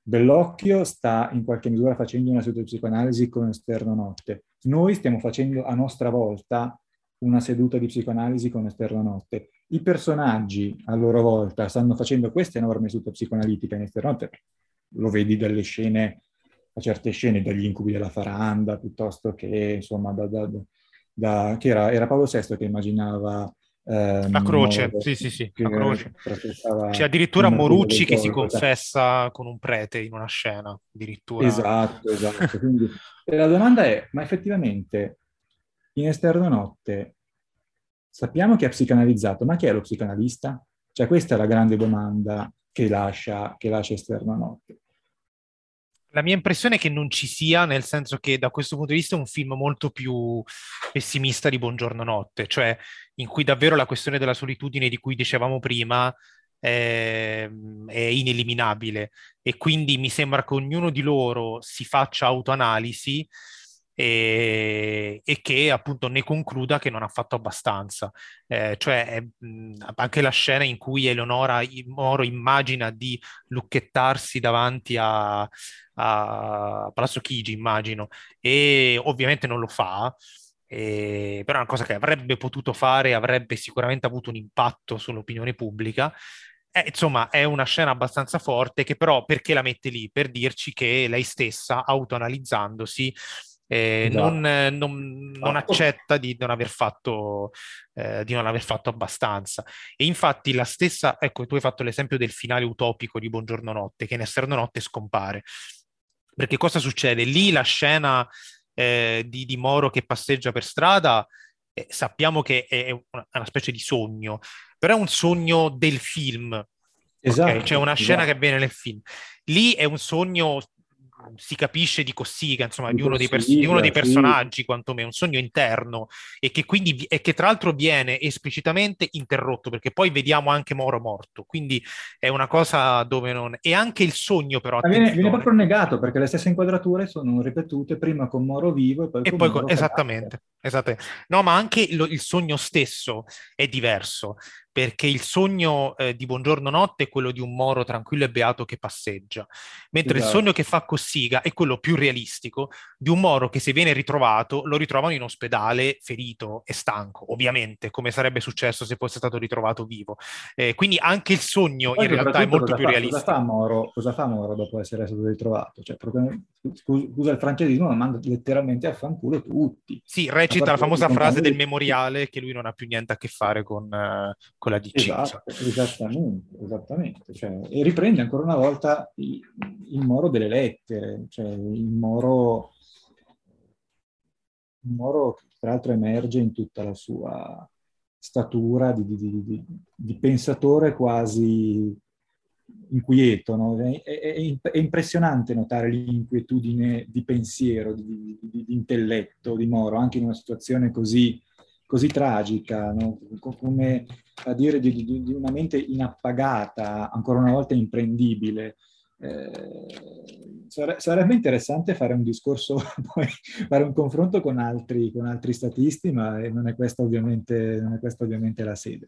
Bellocchio sta in qualche misura facendo una seduta di psicoanalisi con esterno notte. Noi stiamo facendo a nostra volta una seduta di psicoanalisi con esterno notte. I personaggi a loro volta stanno facendo questa enorme seduta psicoanalitica in esterno notte. Lo vedi dalle scene a certe scene dagli incubi della faranda, piuttosto che, insomma, da, da, da, che era, era, Paolo VI che immaginava... Eh, la croce, Moro, sì, sì, sì, la croce. C'è addirittura Morucci che si confessa con un prete in una scena, addirittura. Esatto, esatto. Quindi, la domanda è, ma effettivamente in esterno notte sappiamo che ha psicanalizzato, ma chi è lo psicanalista? Cioè questa è la grande domanda che lascia, che lascia esterno notte. La mia impressione è che non ci sia, nel senso che da questo punto di vista è un film molto più pessimista di Buongiorno Notte, cioè in cui davvero la questione della solitudine di cui dicevamo prima è, è ineliminabile e quindi mi sembra che ognuno di loro si faccia autoanalisi e, e, che appunto ne concluda che non ha fatto abbastanza. Eh, cioè mh, anche la scena in cui Eleonora Moro immagina di lucchettarsi davanti a, a Palazzo Chigi, immagino, e ovviamente non lo fa. Eh, però è una cosa che avrebbe potuto fare, avrebbe sicuramente avuto un impatto sull'opinione pubblica. Eh, insomma, è una scena abbastanza forte che però perché la mette lì? Per dirci che lei stessa, autoanalizzandosi, eh, esatto. non, non, non, accetta di non, aver fatto, eh, di non aver fatto abbastanza. E infatti la stessa, ecco, tu hai fatto l'esempio del finale utopico di Buongiorno Notte, che in Esterno Notte scompare. Perché cosa succede? Lì la scena eh, di, di, Moro che passeggia per strada, eh, sappiamo che è una, una, specie di sogno, però è un sogno del film. Esatto. Okay? C'è una scena esatto. che avviene nel film. Lì è un sogno si capisce di Cossiga, insomma, di, di, uno, dei, pers- di uno, dei personaggi, sì. quantomeno, un sogno interno, e che quindi, e che tra l'altro viene esplicitamente interrotto, perché poi vediamo anche Moro morto, quindi è una cosa dove non... E anche il sogno però... Viene, viene, proprio negato, perché le stesse inquadrature sono ripetute prima con Moro vivo e poi e con poi Moro con... Esattamente, esattamente. No, ma anche lo, il sogno stesso è diverso, perché il sogno eh, di Buongiorno Notte è quello di un Moro tranquillo e beato che passeggia, mentre esatto. il sogno che fa Cossiga è quello più realistico di un Moro che se viene ritrovato lo ritrovano in ospedale ferito e stanco, ovviamente, come sarebbe successo se fosse stato ritrovato vivo. Eh, quindi anche il sogno in realtà è molto più fa, realistico. Cosa fa, Moro, cosa fa Moro dopo essere stato ritrovato? Cioè, proprio, scusa il francesismo, ma manda letteralmente a fanculo tutti. Sì, recita la famosa frase del memoriale che lui non ha più niente a che fare con... Uh, con la DC. Esatto, esattamente, esattamente. Cioè, e riprende ancora una volta il, il moro delle lettere, cioè il moro, il moro che tra l'altro emerge in tutta la sua statura di, di, di, di pensatore quasi inquieto. No? È, è, è, impressionante notare l'inquietudine di pensiero, di, intelletto di Moro, anche in una situazione così così tragica, no? come a dire di, di, di, una mente inappagata, ancora una volta imprendibile. Eh, sarebbe interessante fare un discorso, poi fare un confronto con altri, con altri statisti, ma non è questa ovviamente, non è questa ovviamente la sede.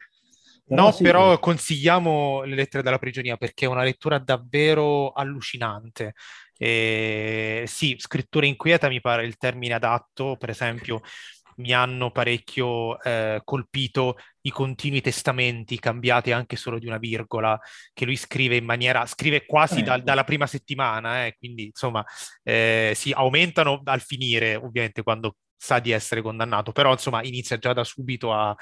Però no, sì, però consigliamo le lettere della prigionia perché è una lettura davvero allucinante. Eh, sì, scrittura inquieta mi pare il termine adatto, per esempio mi hanno parecchio eh, colpito i continui testamenti cambiati anche solo di una virgola che lui scrive in maniera, scrive quasi da, dalla prima settimana, eh, quindi insomma eh, si aumentano al finire ovviamente quando sa di essere condannato, però insomma inizia già da subito a,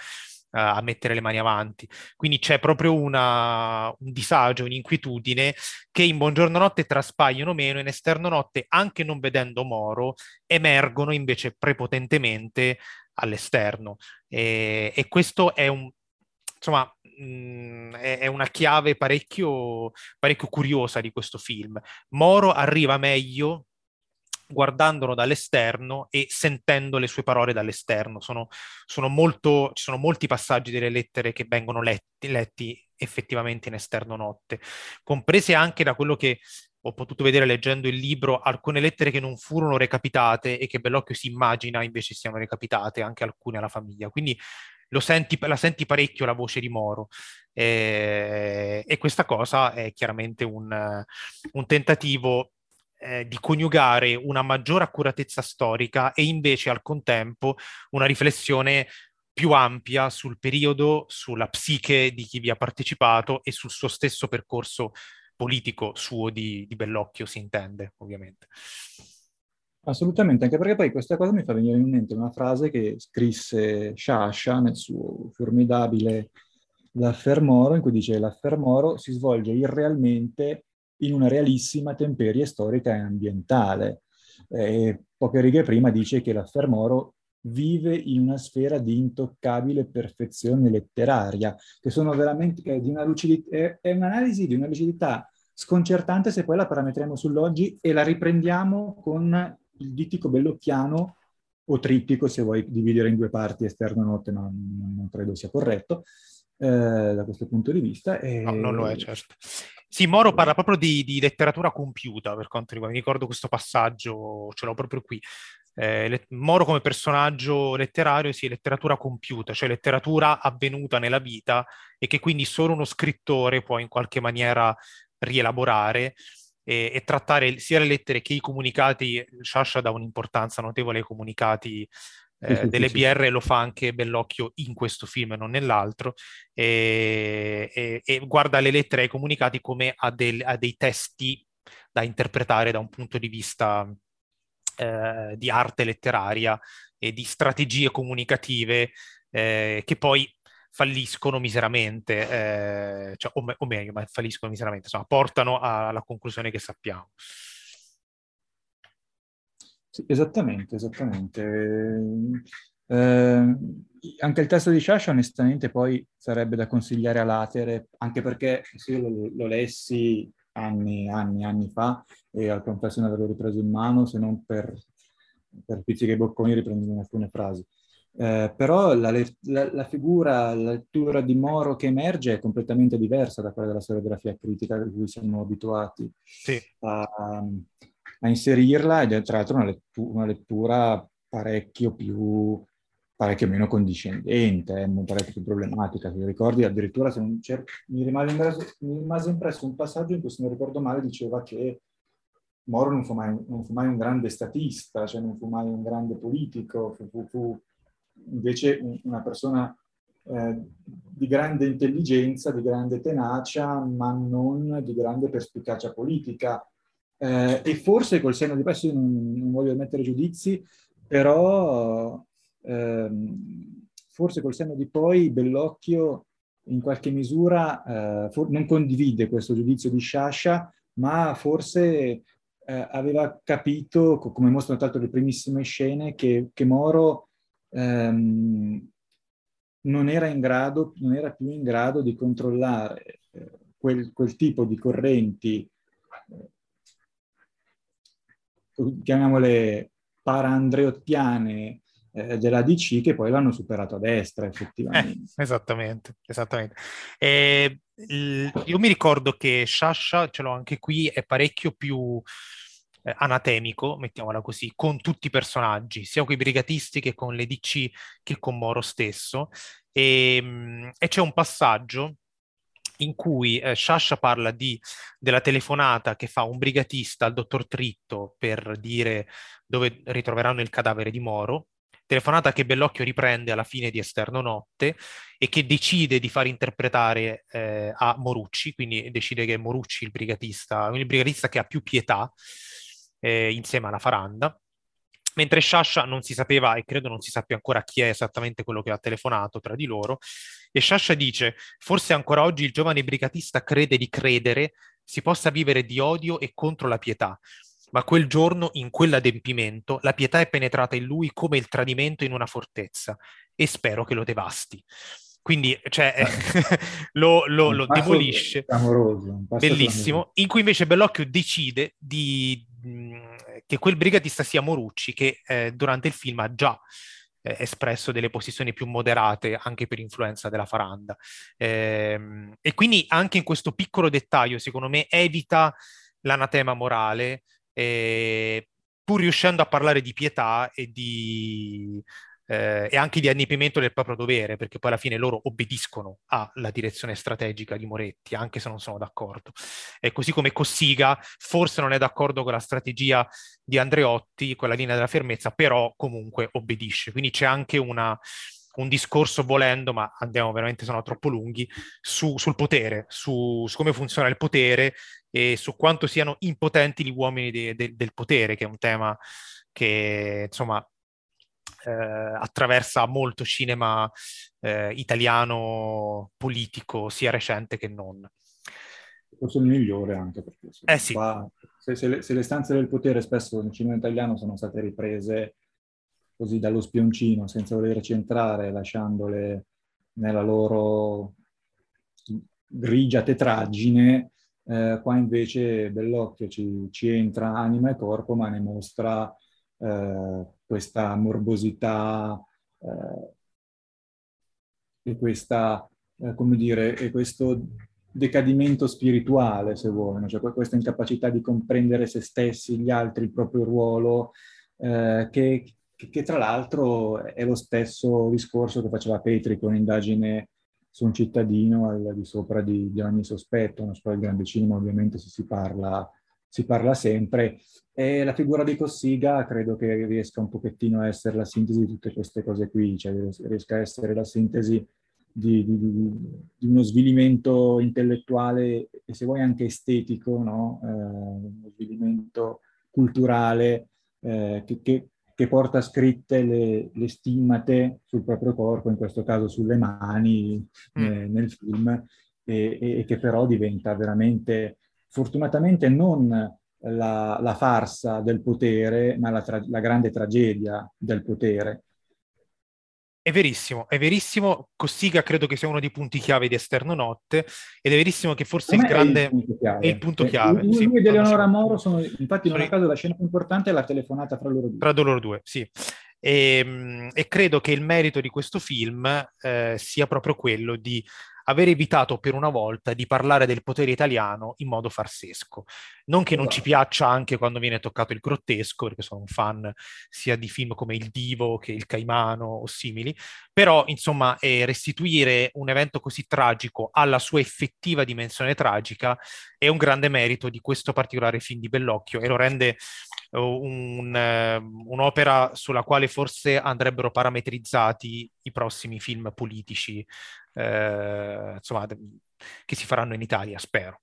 a mettere le mani avanti. Quindi c'è proprio una, un disagio, un'inquietudine che in Buongiorno Notte traspaiono meno, in Esterno Notte, anche non vedendo Moro, emergono invece prepotentemente all'esterno. E, e questo è un, insomma, è, è, una chiave parecchio, parecchio curiosa di questo film. Moro arriva meglio guardandolo dall'esterno e sentendo le sue parole dall'esterno. Sono, sono molto, ci sono molti passaggi delle lettere che vengono letti, letti effettivamente in esterno notte, comprese anche da quello che ho potuto vedere leggendo il libro, alcune lettere che non furono recapitate e che Bellocchio si immagina invece siano recapitate, anche alcune alla famiglia. Quindi senti, la senti parecchio la voce di Moro. Eh, e questa cosa è chiaramente un, un tentativo eh, di coniugare una maggiore accuratezza storica e invece al contempo una riflessione più ampia sul periodo, sulla psiche di chi vi ha partecipato e sul suo stesso percorso politico suo di, di Bellocchio, si intende, ovviamente. Assolutamente, anche perché poi questa cosa mi fa venire in mente una frase che scrisse Sciascia nel suo formidabile L'Affermoro, in cui dice l'Affermoro si svolge irrealmente in una realissima temperie storica e ambientale. E poche righe prima dice che l'Affermoro vive in una sfera di intoccabile perfezione letteraria, che sono veramente di una lucidità, è, è un'analisi di una lucidità sconcertante se poi la parametriamo sull'oggi e la riprendiamo con il dittico bellocchiano o trittico, se vuoi dividere in due parti esterno e notte, non, non credo sia corretto eh, da questo punto di vista. E... No, non lo è, certo. Sì, Moro parla proprio di, di letteratura compiuta, per quanto riguarda, mi ricordo questo passaggio, ce l'ho proprio qui. Eh, Moro come personaggio letterario, sì, letteratura compiuta, cioè letteratura avvenuta nella vita e che quindi solo uno scrittore può in qualche maniera rielaborare e, e trattare sia le lettere che i comunicati. Sciascia dà un'importanza notevole ai comunicati eh, delle BR lo fa anche Bellocchio in questo film e non nell'altro, e, e, e, guarda le lettere ai comunicati come a, del, a, dei testi da interpretare da un punto di vista eh, di arte letteraria e di strategie comunicative eh, che poi falliscono miseramente, eh, cioè, o, me- o, meglio, ma falliscono miseramente, insomma, portano alla conclusione che sappiamo. Sì, esattamente, esattamente. Eh, anche il testo di Sciascia onestamente poi sarebbe da consigliare a latere, anche perché se io lo, lo lessi anni, anni, anni fa e al confesso di averlo ripreso in mano, se non per, per pizziche e bocconi riprendendo alcune frasi. Eh, però la, la, la, figura, la lettura di Moro che emerge è completamente diversa da quella della storiografia critica a cui siamo abituati sì. a, a, inserirla ed è tra l'altro una, lettu- una lettura parecchio più parecchio meno condiscendente, eh, parecchio più problematica. Se ricordi, addirittura se mi, rimase impresso, mi, rimase impresso, un passaggio in cui, se non ricordo male, diceva che Moro non fu mai, non fu mai un grande statista, cioè non fu mai un grande politico, fu, fu, fu invece una persona eh, di grande intelligenza, di grande tenacia, ma non di grande perspicacia politica. Eh, e forse col senno di poi, non, non voglio mettere giudizi, però ehm, forse col senno di poi Bellocchio in qualche misura eh, for- non condivide questo giudizio di Sciascia, ma forse eh, aveva capito, come mostrano tra l'altro le primissime scene, che, che Moro ehm, non, era grado, non era più in grado di controllare eh, quel, quel, tipo di correnti, eh, chiamiamole paraandreottiane, eh, della DC che poi l'hanno superato a destra effettivamente. Eh, esattamente, esattamente. E, io mi ricordo che Sciascia, ce l'ho anche qui, è parecchio più eh, anatemico, mettiamola così, con tutti i personaggi, sia con i brigatisti che con le DC che con Moro stesso. E, ehm, e c'è un passaggio in cui eh, Sciascia parla di, della telefonata che fa un brigatista al dottor Tritto per dire dove ritroveranno il cadavere di Moro. Telefonata che Bellocchio riprende alla fine di Esterno Notte e che decide di far interpretare eh, a Morucci, quindi decide che Morucci il brigatista, il brigatista che ha più pietà eh, insieme alla Faranda, mentre Sciascia non si sapeva e credo non si sappia ancora chi è esattamente quello che ha telefonato tra di loro, e Sciascia dice, forse ancora oggi il giovane brigatista crede di credere si possa vivere di odio e contro la pietà, ma quel giorno, in quell'adempimento, la pietà è penetrata in lui come il tradimento in una fortezza, e spero che lo devasti. Quindi cioè, eh. lo, lo, lo demolisce. Bellissimo. In cui invece Bellocchio decide di, che quel brigatista sia Morucci, che eh, durante il film ha già eh, espresso delle posizioni più moderate anche per influenza della Faranda. Eh, e quindi anche in questo piccolo dettaglio, secondo me, evita l'anatema morale, eh, pur riuscendo a parlare di pietà e di eh, e anche di annipimento del proprio dovere, perché poi alla fine loro obbediscono alla direzione strategica di Moretti, anche se non sono d'accordo. E così come Cossiga forse non è d'accordo con la strategia di Andreotti, con la linea della fermezza, però comunque obbedisce. Quindi c'è anche una, un discorso volendo, ma andiamo veramente, sono troppo lunghi, su, sul potere, su, su, come funziona il potere e su quanto siano impotenti gli uomini de, de, del potere, che è un tema che insomma eh, attraversa molto cinema eh, italiano politico, sia recente che non. Forse il migliore anche perché eh sì. qua, se, se, le, se, le, stanze del potere spesso nel cinema italiano sono state riprese così dallo spioncino senza volerci entrare, lasciandole nella loro grigia tetraggine, eh, qua invece Bellocchio ci, ci, entra anima e corpo, ma ne mostra eh, questa morbosità eh, e questa, eh, dire, e questo decadimento spirituale, se vogliono, cioè questa incapacità di comprendere se stessi, gli altri, il proprio ruolo, eh, che, che, che, tra l'altro è lo stesso discorso che faceva Petri con l'indagine su un cittadino al di sopra di, di ogni sospetto, non so, il grande cinema ovviamente se si parla si parla sempre. E la figura di Cossiga credo che riesca un pochettino a essere la sintesi di tutte queste cose qui, cioè riesca a essere la sintesi di, di, di uno svilimento intellettuale e se vuoi anche estetico, no? eh, uno svilimento culturale eh, che, che, che, porta scritte le, le, stimmate sul proprio corpo, in questo caso sulle mani mm. eh, nel film, e, e, che però diventa veramente fortunatamente non la, la farsa del potere, ma la, tra- la grande tragedia del potere. È verissimo, è verissimo. Cossiga credo che sia uno dei punti chiave di Esterno Notte ed è verissimo che forse il grande... È il punto chiave. Lui, sì, lui ed Eleonora Moro sono, infatti in un caso la scena più importante è la telefonata fra loro due. Tra loro due, sì. E, ehm, e credo che il merito di questo film eh, sia proprio quello di aver evitato per una volta di parlare del potere italiano in modo farsesco. Non che non ci esatto. piaccia anche quando viene toccato il grottesco, perché sono un fan sia di film come Il Divo che Il Caimano o simili, però insomma eh, restituire un evento così tragico alla sua effettiva dimensione tragica è un grande merito di questo particolare film di Bellocchio e lo rende un, uh, un'opera sulla quale forse andrebbero parametrizzati i prossimi film politici eh, insomma, che si faranno in Italia, spero.